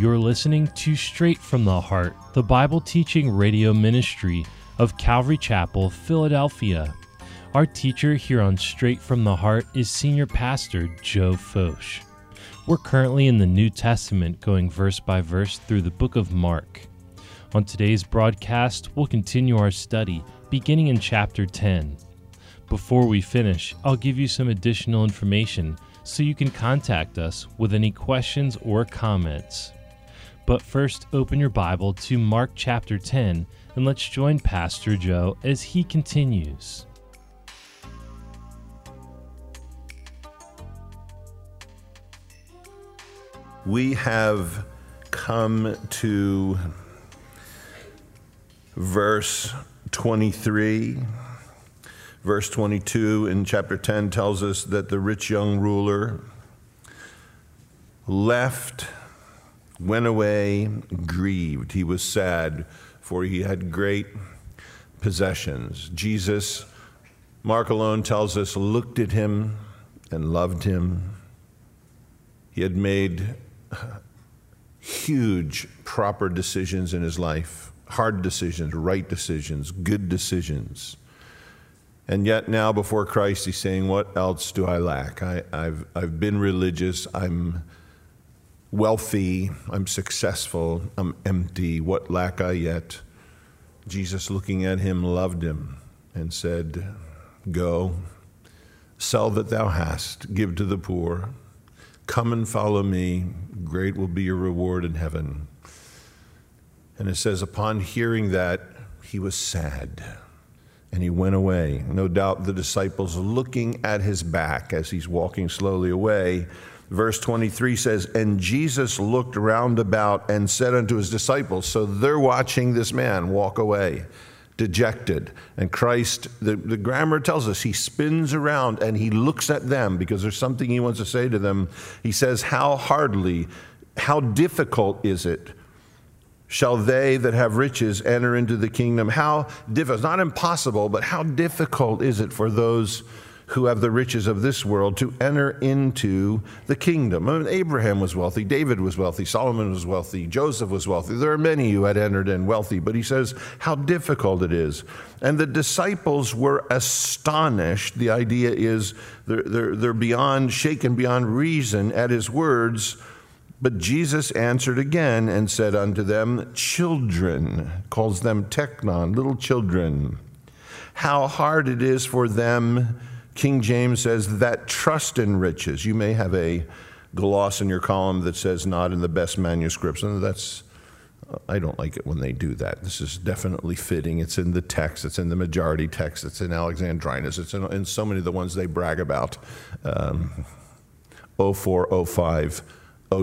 You're listening to Straight from the Heart, the Bible teaching radio ministry of Calvary Chapel, Philadelphia. Our teacher here on Straight from the Heart is Senior Pastor Joe Focht. We're currently in the New Testament, going verse by verse through the book of Mark. On today's broadcast, we'll continue our study beginning in chapter 10. Before we finish, I'll give you some additional information so you can contact us with any questions or comments. But first, open your Bible to Mark chapter 10 and let's join Pastor Joe as he continues. We have come to verse 23. Verse 22 in chapter 10 tells us that the rich young ruler left, went away, grieved. He was sad, for he had great possessions. Jesus, Mark alone tells us, looked at him and loved him. He had made huge, proper decisions in his life hard decisions, right decisions, good decisions. And yet now before Christ, he's saying, What else do I lack? I, have I've been religious, I'm wealthy, I'm successful, I'm empty. What lack I yet? Jesus, looking at him, loved him and said, Go, sell that thou hast, give to the poor, come and follow me, great will be your reward in heaven. And it says, upon hearing that, he was sad and he went away. No doubt the disciples looking at his back as he's walking slowly away. Verse 23 says, And Jesus looked round about and said unto his disciples, So they're watching this man walk away, dejected. And Christ, the, the grammar tells us, he spins around and he looks at them because there's something he wants to say to them. He says, How hardly, how difficult is it? shall they that have riches enter into the kingdom. How difficult, not impossible, but how difficult is it for those who have the riches of this world to enter into the kingdom? I mean, Abraham was wealthy, David was wealthy, Solomon was wealthy, Joseph was wealthy. There are many who had entered in wealthy, but he says how difficult it is. And the disciples were astonished. The idea is they're, they're, they're beyond, shaken beyond reason at his words but Jesus answered again and said unto them, Children, calls them teknon, little children. How hard it is for them, King James says, that trust in riches. You may have a gloss in your column that says not in the best manuscripts, and that's I don't like it when they do that. This is definitely fitting. It's in the text. It's in the majority text. It's in Alexandrinus. It's in, in so many of the ones they brag about. Um, 0405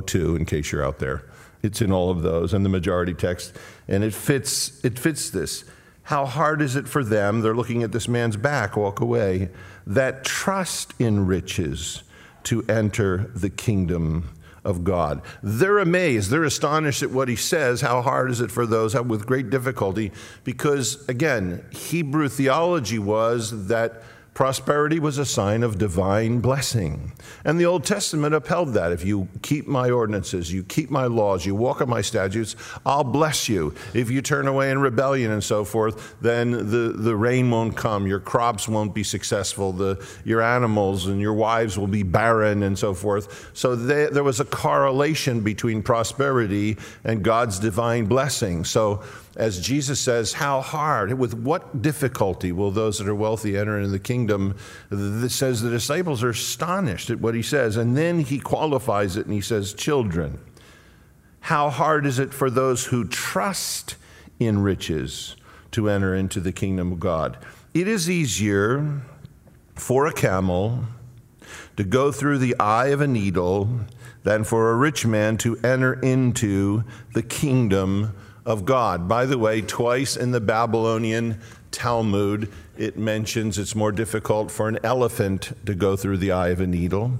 02 in case you're out there. It's in all of those and the majority text and it fits it fits this. How hard is it for them? They're looking at this man's back walk away that trust in riches to enter the kingdom of God. They're amazed, they're astonished at what he says. How hard is it for those with great difficulty? Because again, Hebrew theology was that Prosperity was a sign of divine blessing. And the Old Testament upheld that. If you keep my ordinances, you keep my laws, you walk in my statutes, I'll bless you. If you turn away in rebellion and so forth, then the, the rain won't come, your crops won't be successful, the, your animals and your wives will be barren and so forth. So they, there was a correlation between prosperity and God's divine blessing. So as Jesus says, how hard, with what difficulty will those that are wealthy enter into the kingdom? This says the disciples are astonished at what he says. And then he qualifies it and he says, children. How hard is it for those who trust in riches to enter into the kingdom of God? It is easier for a camel to go through the eye of a needle than for a rich man to enter into the kingdom of God. By the way, twice in the Babylonian Talmud, it mentions it's more difficult for an elephant to go through the eye of a needle.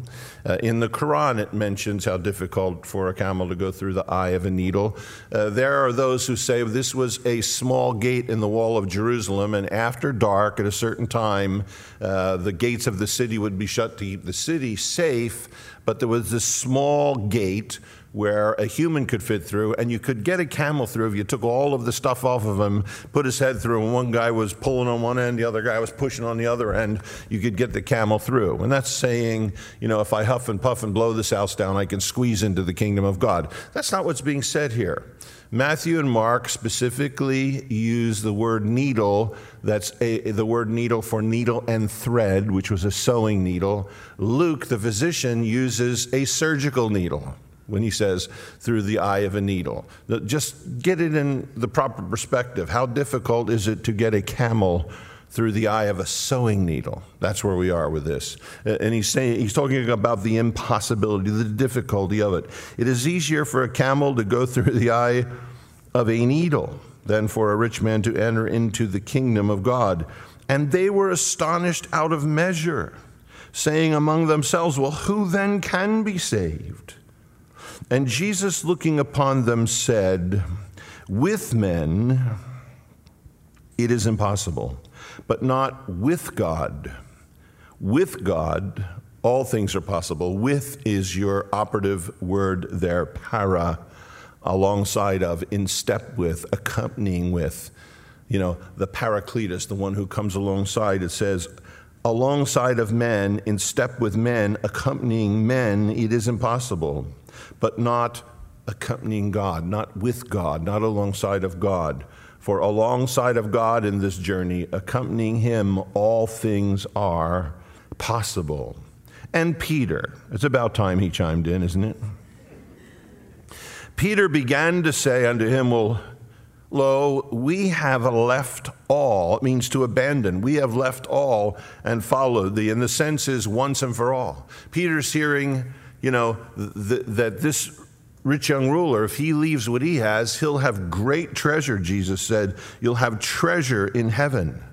Uh, in the Quran, it mentions how difficult for a camel to go through the eye of a needle. Uh, there are those who say this was a small gate in the wall of Jerusalem, and after dark, at a certain time, uh, the gates of the city would be shut to keep the city safe, but there was this small gate where a human could fit through, and you could get a camel through if you took all of the stuff off of him, put his head through, and one guy was pulling on one end, the other guy was pushing on the other end, you could get the camel through. And that's saying, you know, if I huff and puff and blow this house down, I can squeeze into the kingdom of God. That's not what's being said here. Matthew and Mark specifically use the word needle, that's a, the word needle for needle and thread, which was a sewing needle. Luke, the physician, uses a surgical needle when he says through the eye of a needle. Just get it in the proper perspective. How difficult is it to get a camel through the eye of a sewing needle? That's where we are with this. And he's saying he's talking about the impossibility, the difficulty of it. It is easier for a camel to go through the eye of a needle than for a rich man to enter into the kingdom of God. And they were astonished out of measure, saying among themselves, Well, who then can be saved? And Jesus, looking upon them, said, With men it is impossible, but not with God. With God, all things are possible. With is your operative word there, para, alongside of, in step with, accompanying with. You know, the Paracletus, the one who comes alongside, it says, alongside of men, in step with men, accompanying men, it is impossible but not accompanying God, not with God, not alongside of God. For alongside of God in this journey, accompanying Him, all things are possible. And Peter, it's about time he chimed in, isn't it? Peter began to say unto him, Well, lo, we have left all. It means to abandon. We have left all and followed thee. And the sense is once and for all. Peter's hearing you know, th- that this rich young ruler, if he leaves what he has, he'll have great treasure, Jesus said. You'll have treasure in heaven.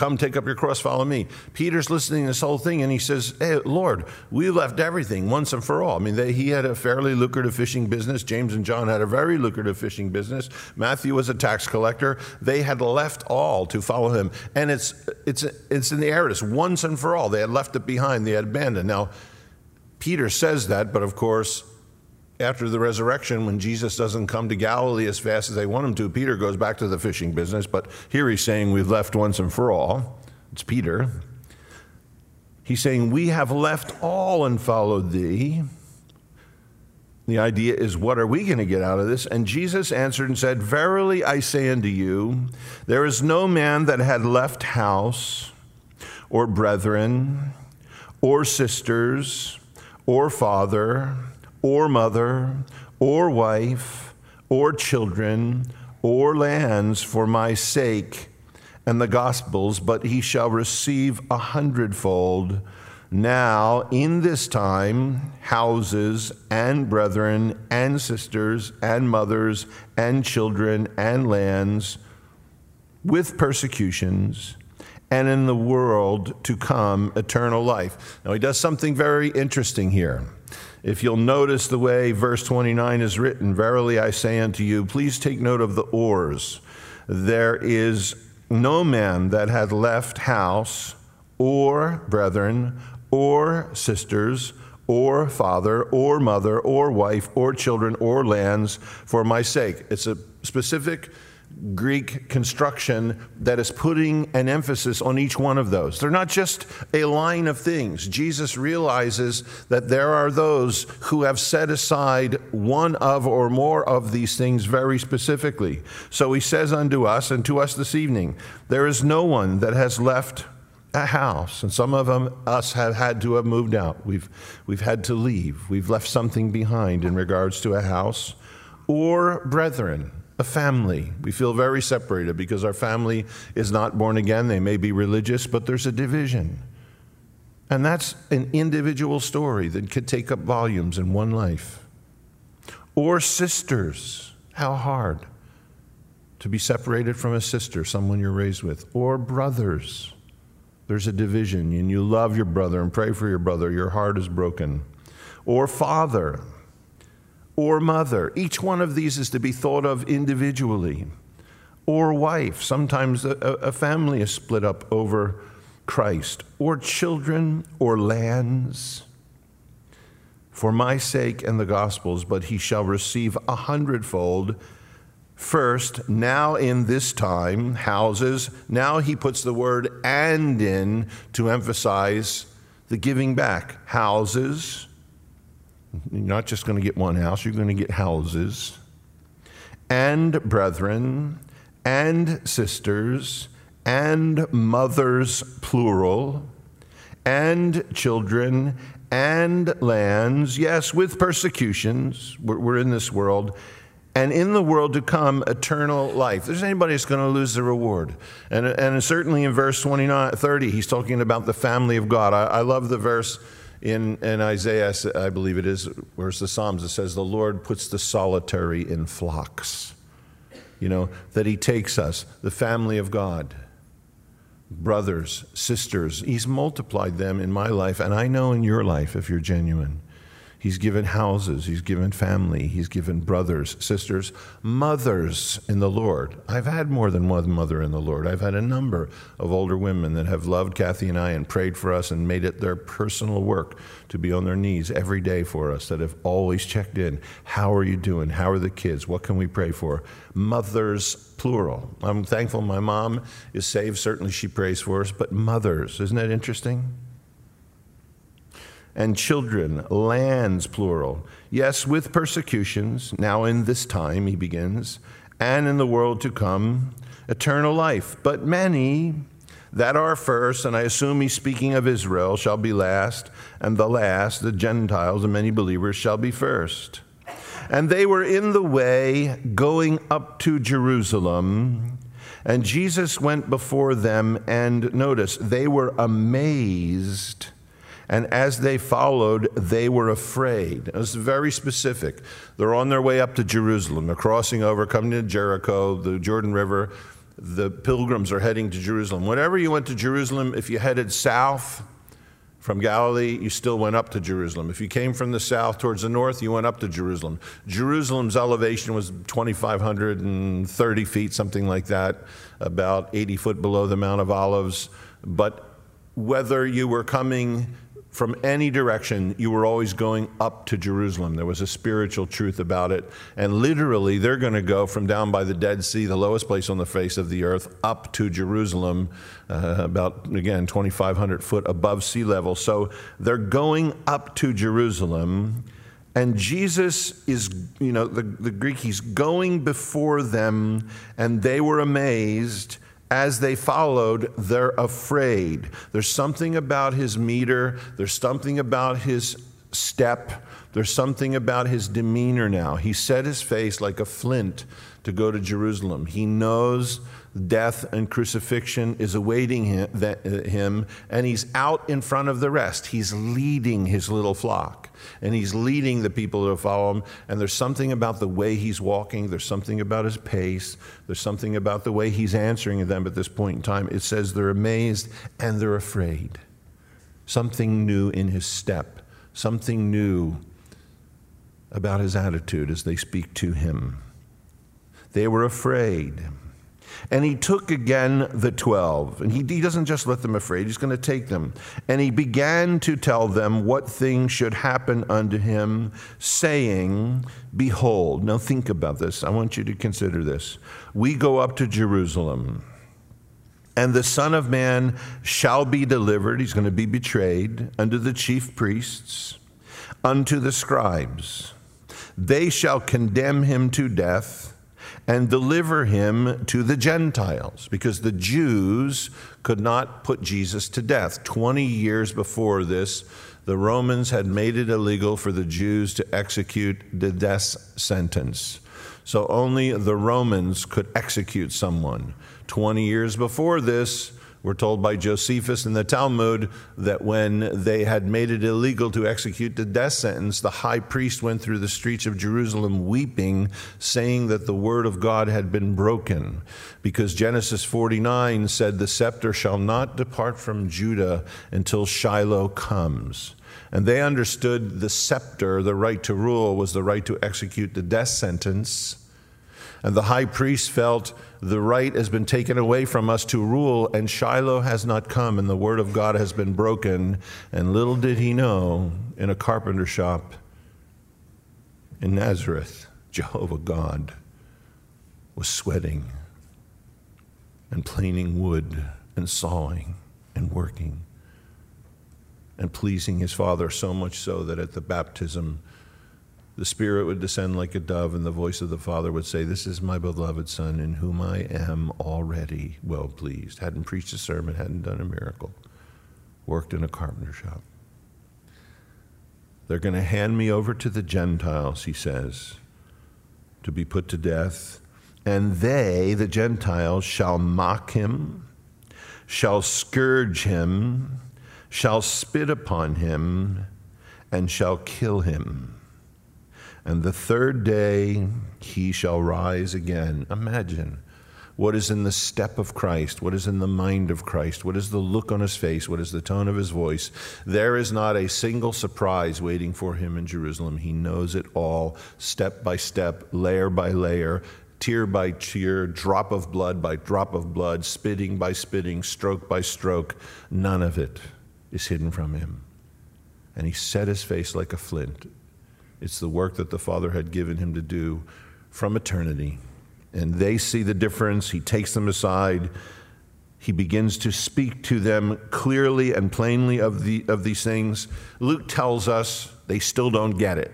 Come take up your cross, follow me. Peter's listening to this whole thing and he says, Hey, Lord, we left everything once and for all. I mean, they, he had a fairly lucrative fishing business. James and John had a very lucrative fishing business. Matthew was a tax collector. They had left all to follow him. And it's, it's, it's in the aorist, once and for all. They had left it behind, they had abandoned. Now, Peter says that, but of course, after the resurrection, when Jesus doesn't come to Galilee as fast as they want him to, Peter goes back to the fishing business. But here he's saying, We've left once and for all. It's Peter. He's saying, We have left all and followed thee. The idea is, what are we going to get out of this? And Jesus answered and said, Verily I say unto you, there is no man that had left house, or brethren, or sisters, or father, or mother, or wife, or children, or lands for my sake and the gospel's, but he shall receive a hundredfold now in this time houses and brethren and sisters and mothers and children and lands with persecutions and in the world to come eternal life. Now, he does something very interesting here. If you'll notice the way verse 29 is written, Verily I say unto you, please take note of the ors. There is no man that hath left house, or brethren, or sisters, or father, or mother, or wife, or children, or lands for my sake. It's a specific Greek construction that is putting an emphasis on each one of those. They're not just a line of things. Jesus realizes that there are those who have set aside one of or more of these things very specifically. So he says unto us and to us this evening, there is no one that has left a house, and some of them, us have had to have moved out. We've, we've had to leave. We've left something behind in regards to a house or brethren a family. We feel very separated because our family is not born again. They may be religious, but there's a division. And that's an individual story that could take up volumes in one life. Or sisters. How hard to be separated from a sister, someone you're raised with. Or brothers. There's a division, and you love your brother and pray for your brother. Your heart is broken. Or father or mother. Each one of these is to be thought of individually. Or wife. Sometimes a, a family is split up over Christ. Or children or lands. for my sake and the gospel's, but he shall receive a hundredfold. First, now in this time, houses. Now he puts the word and in to emphasize the giving back. Houses. You're not just going to get one house, you're going to get houses. And brethren, and sisters, and mothers, plural, and children, and lands, yes, with persecutions. We're, we're, in this world. And in the world to come, eternal life. There's anybody that's going to lose the reward. And, and certainly in verse 29, 30, he's talking about the family of God. I, I love the verse in, in Isaiah, I believe it is, where's the Psalms? It says, The Lord puts the solitary in flocks. You know, that he takes us, the family of God brothers, sisters. He's multiplied them in my life, and I know in your life if you're genuine. He's given houses, he's given family, he's given brothers, sisters, mothers in the Lord. I've had more than one mother in the Lord. I've had a number of older women that have loved Kathy and I and prayed for us and made it their personal work to be on their knees every day for us, that have always checked in. How are you doing? How are the kids? What can we pray for? Mothers, plural. I'm thankful my mom is saved. Certainly she prays for us, but mothers, isn't that interesting? And children, lands, plural. Yes, with persecutions, now in this time, he begins, and in the world to come, eternal life. But many that are first, and I assume he's speaking of Israel, shall be last, and the last, the Gentiles and many believers, shall be first. And they were in the way going up to Jerusalem. And Jesus went before them, and notice, they were amazed and as they followed, they were afraid. It was very specific. They're on their way up to Jerusalem. They're crossing over, coming to Jericho, the Jordan River. The pilgrims are heading to Jerusalem. Whenever you went to Jerusalem, if you headed south from Galilee, you still went up to Jerusalem. If you came from the south towards the north, you went up to Jerusalem. Jerusalem's elevation was 2,530 feet, something like that, about 80 foot below the Mount of Olives. But whether you were coming from any direction, you were always going up to Jerusalem. There was a spiritual truth about it. And literally, they're going to go from down by the Dead Sea, the lowest place on the face of the earth, up to Jerusalem, uh, about, again, 2,500 foot above sea level. So they're going up to Jerusalem. And Jesus is, you know, the, the Greek, he's going before them, and they were amazed as they followed, they're afraid. There's something about his meter, there's something about his step, there's something about his demeanor now. He set his face like a flint to go to Jerusalem. He knows death and crucifixion is awaiting uh, him, and he's out in front of the rest. He's leading his little flock and he's leading the people to follow him. And there's something about the way he's walking, there's something about his pace, there's something about the way he's answering them at this point in time. It says they're amazed and they're afraid. Something new in his step, something new about his attitude as they speak to him. They were afraid. And he took again the twelve. And he, he doesn't just let them afraid, he's going to take them. And he began to tell them what things should happen unto him, saying, Behold, now think about this. I want you to consider this. We go up to Jerusalem. And the Son of Man shall be delivered, he's going to be betrayed, unto the chief priests, unto the scribes. They shall condemn him to death and deliver him to the Gentiles because the Jews could not put Jesus to death. 20 years before this, the Romans had made it illegal for the Jews to execute the death sentence. So only the Romans could execute someone. 20 years before this, we're told by Josephus in the Talmud that when they had made it illegal to execute the death sentence, the high priest went through the streets of Jerusalem weeping, saying that the word of God had been broken. Because Genesis 49 said, The scepter shall not depart from Judah until Shiloh comes. And they understood the scepter, the right to rule, was the right to execute the death sentence. And the high priest felt the right has been taken away from us to rule, and Shiloh has not come, and the word of God has been broken. And little did he know, in a carpenter shop, in Nazareth, Jehovah God was sweating and planing wood and sawing and working and pleasing his Father, so much so that at the baptism, the Spirit would descend like a dove, and the voice of the Father would say, This is my beloved Son, in whom I am already well pleased. Hadn't preached a sermon, hadn't done a miracle, worked in a carpenter shop. They're going to hand me over to the Gentiles, he says, to be put to death. And they, the Gentiles, shall mock him, shall scourge him, shall spit upon him, and shall kill him. And the third day he shall rise again. Imagine what is in the step of Christ, what is in the mind of Christ, what is the look on his face, what is the tone of his voice. There is not a single surprise waiting for him in Jerusalem. He knows it all, step by step, layer by layer, tear by tear, drop of blood by drop of blood, spitting by spitting, stroke by stroke. None of it is hidden from him. And he set his face like a flint. It's the work that the Father had given him to do from eternity and they see the difference. He takes them aside. He begins to speak to them clearly and plainly of, the, of these things. Luke tells us they still don't get it.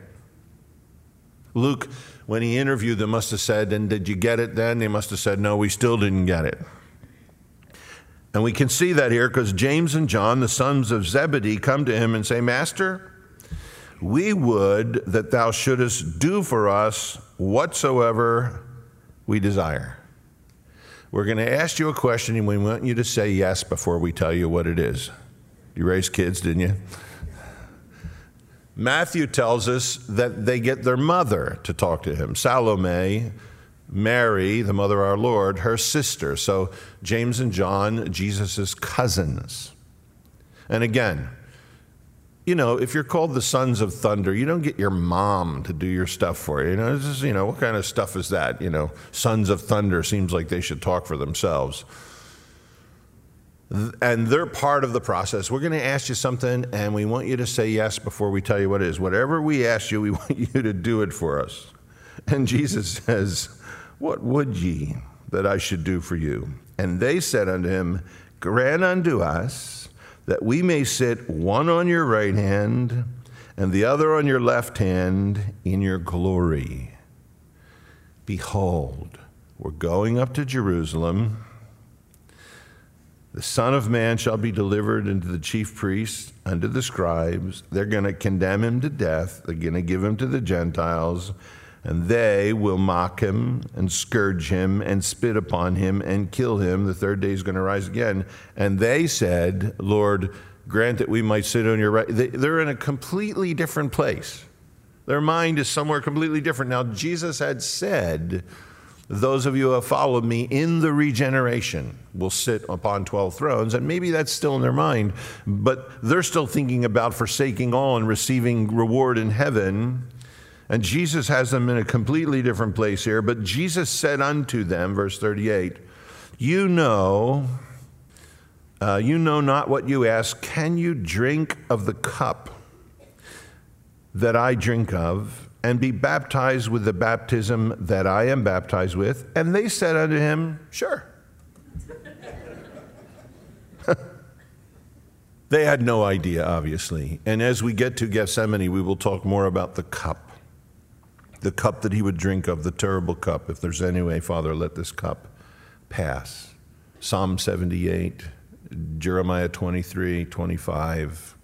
Luke, when he interviewed them, must have said, And did you get it then? They must have said, No, we still didn't get it. And we can see that here because James and John, the sons of Zebedee, come to him and say, Master, we would that thou shouldest do for us whatsoever we desire. We're going to ask you a question and we want you to say yes before we tell you what it is. You raised kids, didn't you? Matthew tells us that they get their mother to talk to him. Salome, Mary, the mother of our Lord, her sister. So James and John, Jesus' cousins. And again, you know, if you're called the sons of thunder, you don't get your mom to do your stuff for you. You know, is, you know, what kind of stuff is that? You know, sons of thunder seems like they should talk for themselves. And they're part of the process. We're going to ask you something, and we want you to say yes before we tell you what it is. Whatever we ask you, we want you to do it for us. And Jesus says, What would ye that I should do for you? And they said unto him, Grant unto us that we may sit one on your right hand and the other on your left hand in your glory. Behold, we're going up to Jerusalem. The Son of Man shall be delivered into the chief priests, unto the scribes. They're going to condemn him to death. They're going to give him to the Gentiles and they will mock him and scourge him and spit upon him and kill him. The third day is going to rise again. And they said, Lord, grant that we might sit on your right. They're in a completely different place. Their mind is somewhere completely different. Now, Jesus had said, those of you who have followed me in the regeneration will sit upon 12 thrones. And maybe that's still in their mind, but they're still thinking about forsaking all and receiving reward in heaven. And Jesus has them in a completely different place here. But Jesus said unto them, verse 38, You know, uh, you know not what you ask. Can you drink of the cup that I drink of, and be baptized with the baptism that I am baptized with? And they said unto him, Sure. they had no idea, obviously. And as we get to Gethsemane, we will talk more about the cup the cup that he would drink of, the terrible cup. If there's any way, Father, let this cup pass. Psalm 78, Jeremiah 23, 25,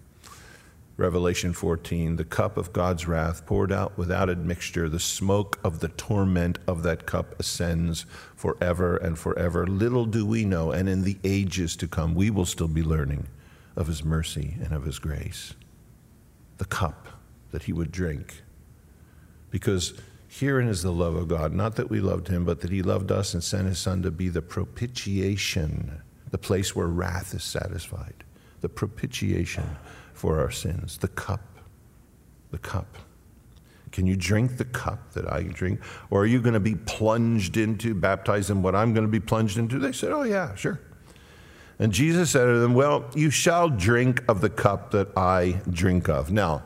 Revelation 14, the cup of God's wrath poured out without admixture, the smoke of the torment of that cup ascends forever and forever. Little do we know, and in the ages to come, we will still be learning of his mercy and of his grace. The cup that he would drink because herein is the love of God, not that we loved him, but that he loved us and sent his son to be the propitiation, the place where wrath is satisfied, the propitiation for our sins, the cup, the cup. Can you drink the cup that I drink? Or are you going to be plunged into, baptized in what I'm going to be plunged into? They said, Oh, yeah, sure. And Jesus said to them, Well, you shall drink of the cup that I drink of. Now,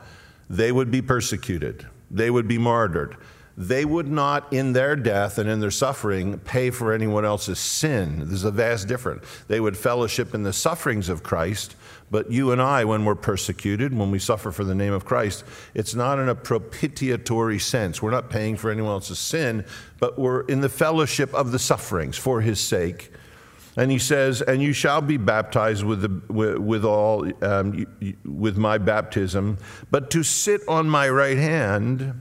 they would be persecuted they would be martyred. They would not, in their death and in their suffering, pay for anyone else's sin. There's a vast difference. They would fellowship in the sufferings of Christ, but you and I, when we're persecuted, when we suffer for the name of Christ, it's not in a propitiatory sense. We're not paying for anyone else's sin, but we're in the fellowship of the sufferings for his sake. And he says, "And you shall be baptized with the, with, with all um, with my baptism, but to sit on my right hand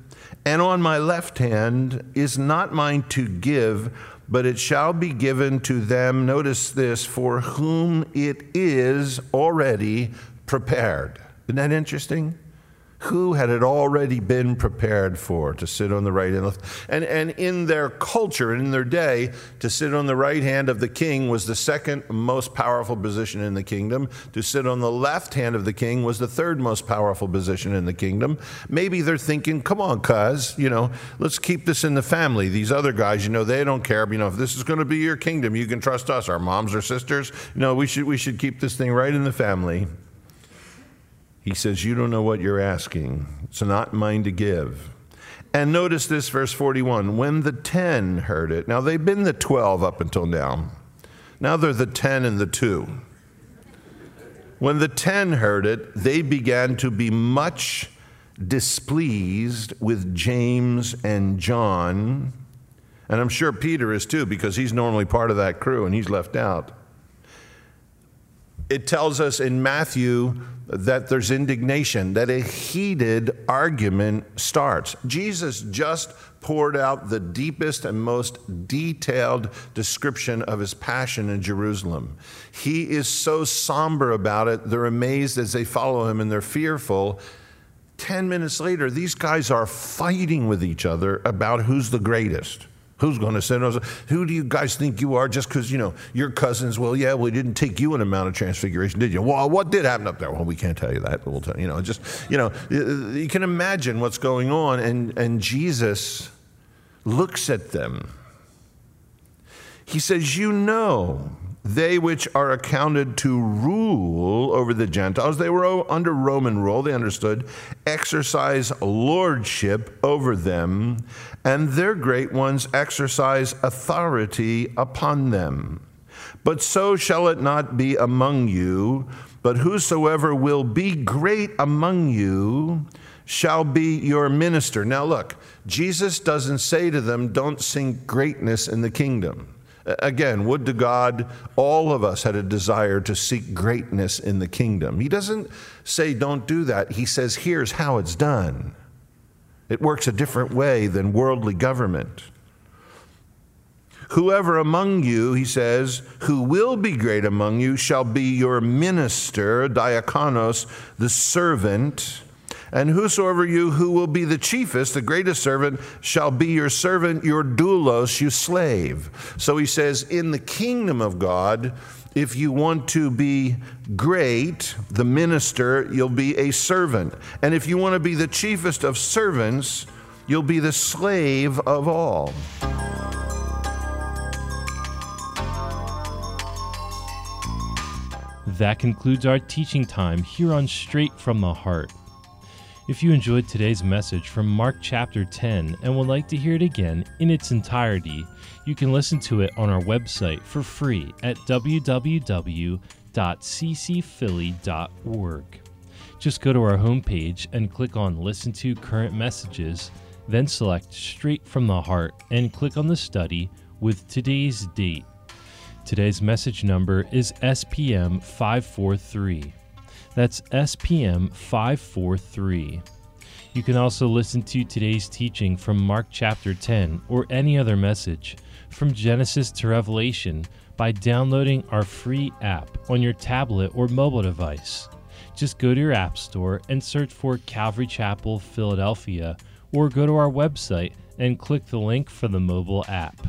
and on my left hand is not mine to give, but it shall be given to them, notice this, for whom it is already prepared. Isn't that interesting? Who had it already been prepared for to sit on the right hand. And, and in their culture and in their day, to sit on the right hand of the king was the second most powerful position in the kingdom. To sit on the left hand of the king was the third most powerful position in the kingdom. Maybe they're thinking, come on, cuz, you know, let's keep this in the family. These other guys, you know, they don't care. You know, if this is going to be your kingdom, you can trust us, our moms or sisters. You know, we should, we should keep this thing right in the family. He says, You don't know what you're asking. It's not mine to give. And notice this, verse 41 when the 10 heard it, now they've been the 12 up until now. Now they're the 10 and the 2. When the 10 heard it, they began to be much displeased with James and John. And I'm sure Peter is too, because he's normally part of that crew and he's left out. It tells us in Matthew that there's indignation, that a heated argument starts. Jesus just poured out the deepest and most detailed description of his passion in Jerusalem. He is so somber about it, they're amazed as they follow him and they're fearful. 10 minutes later, these guys are fighting with each other about who's the greatest. Who's going to send us? Who do you guys think you are just because, you know, your cousins, well, yeah, we didn't take you in the Mount of Transfiguration, did you? Well, what did happen up there? Well, we can't tell you that. but We'll tell you. you, know, just, you know, you can imagine what's going on. And, and Jesus looks at them. He says, You know they which are accounted to rule over the Gentiles, they were under Roman rule, they understood, exercise lordship over them, and their great ones exercise authority upon them. But so shall it not be among you, but whosoever will be great among you shall be your minister. Now, look, Jesus doesn't say to them, don't sing greatness in the kingdom. Again, would to God all of us had a desire to seek greatness in the kingdom. He doesn't say don't do that. He says here's how it's done. It works a different way than worldly government. Whoever among you, he says, who will be great among you shall be your minister, diakonos, the servant and whosoever you who will be the chiefest, the greatest servant, shall be your servant, your doulos, your slave. So he says, in the kingdom of God, if you want to be great, the minister, you'll be a servant. And if you want to be the chiefest of servants, you'll be the slave of all. That concludes our teaching time here on Straight from the Heart. If you enjoyed today's message from Mark chapter 10 and would like to hear it again in its entirety, you can listen to it on our website for free at www.ccphilly.org. Just go to our homepage and click on Listen to Current Messages, then select Straight from the Heart and click on the study with today's date. Today's message number is SPM 543. That's SPM 543. You can also listen to today's teaching from Mark chapter 10 or any other message from Genesis to Revelation by downloading our free app on your tablet or mobile device. Just go to your App Store and search for Calvary Chapel Philadelphia or go to our website and click the link for the mobile app.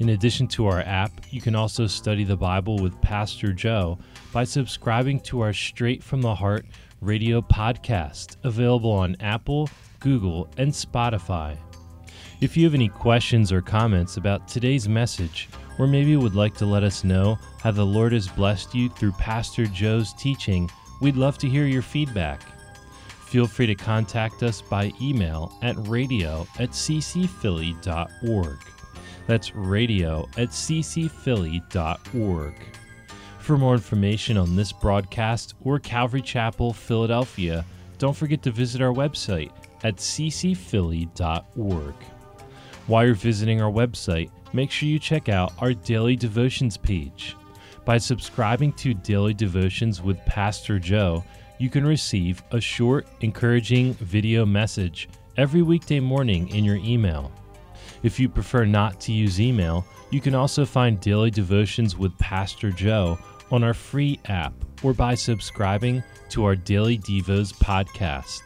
In addition to our app, you can also study the Bible with Pastor Joe by subscribing to our Straight from the Heart radio podcast, available on Apple, Google, and Spotify. If you have any questions or comments about today's message, or maybe would like to let us know how the Lord has blessed you through Pastor Joe's teaching, we'd love to hear your feedback. Feel free to contact us by email at radio at ccphilly.org. That's radio at ccphilly.org. For more information on this broadcast or Calvary Chapel, Philadelphia, don't forget to visit our website at ccphilly.org. While you're visiting our website, make sure you check out our daily devotions page. By subscribing to Daily Devotions with Pastor Joe, you can receive a short, encouraging video message every weekday morning in your email. If you prefer not to use email, you can also find Daily Devotions with Pastor Joe on our free app or by subscribing to our Daily Devos podcast.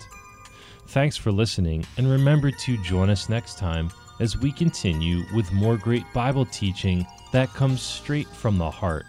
Thanks for listening, and remember to join us next time as we continue with more great Bible teaching that comes straight from the heart.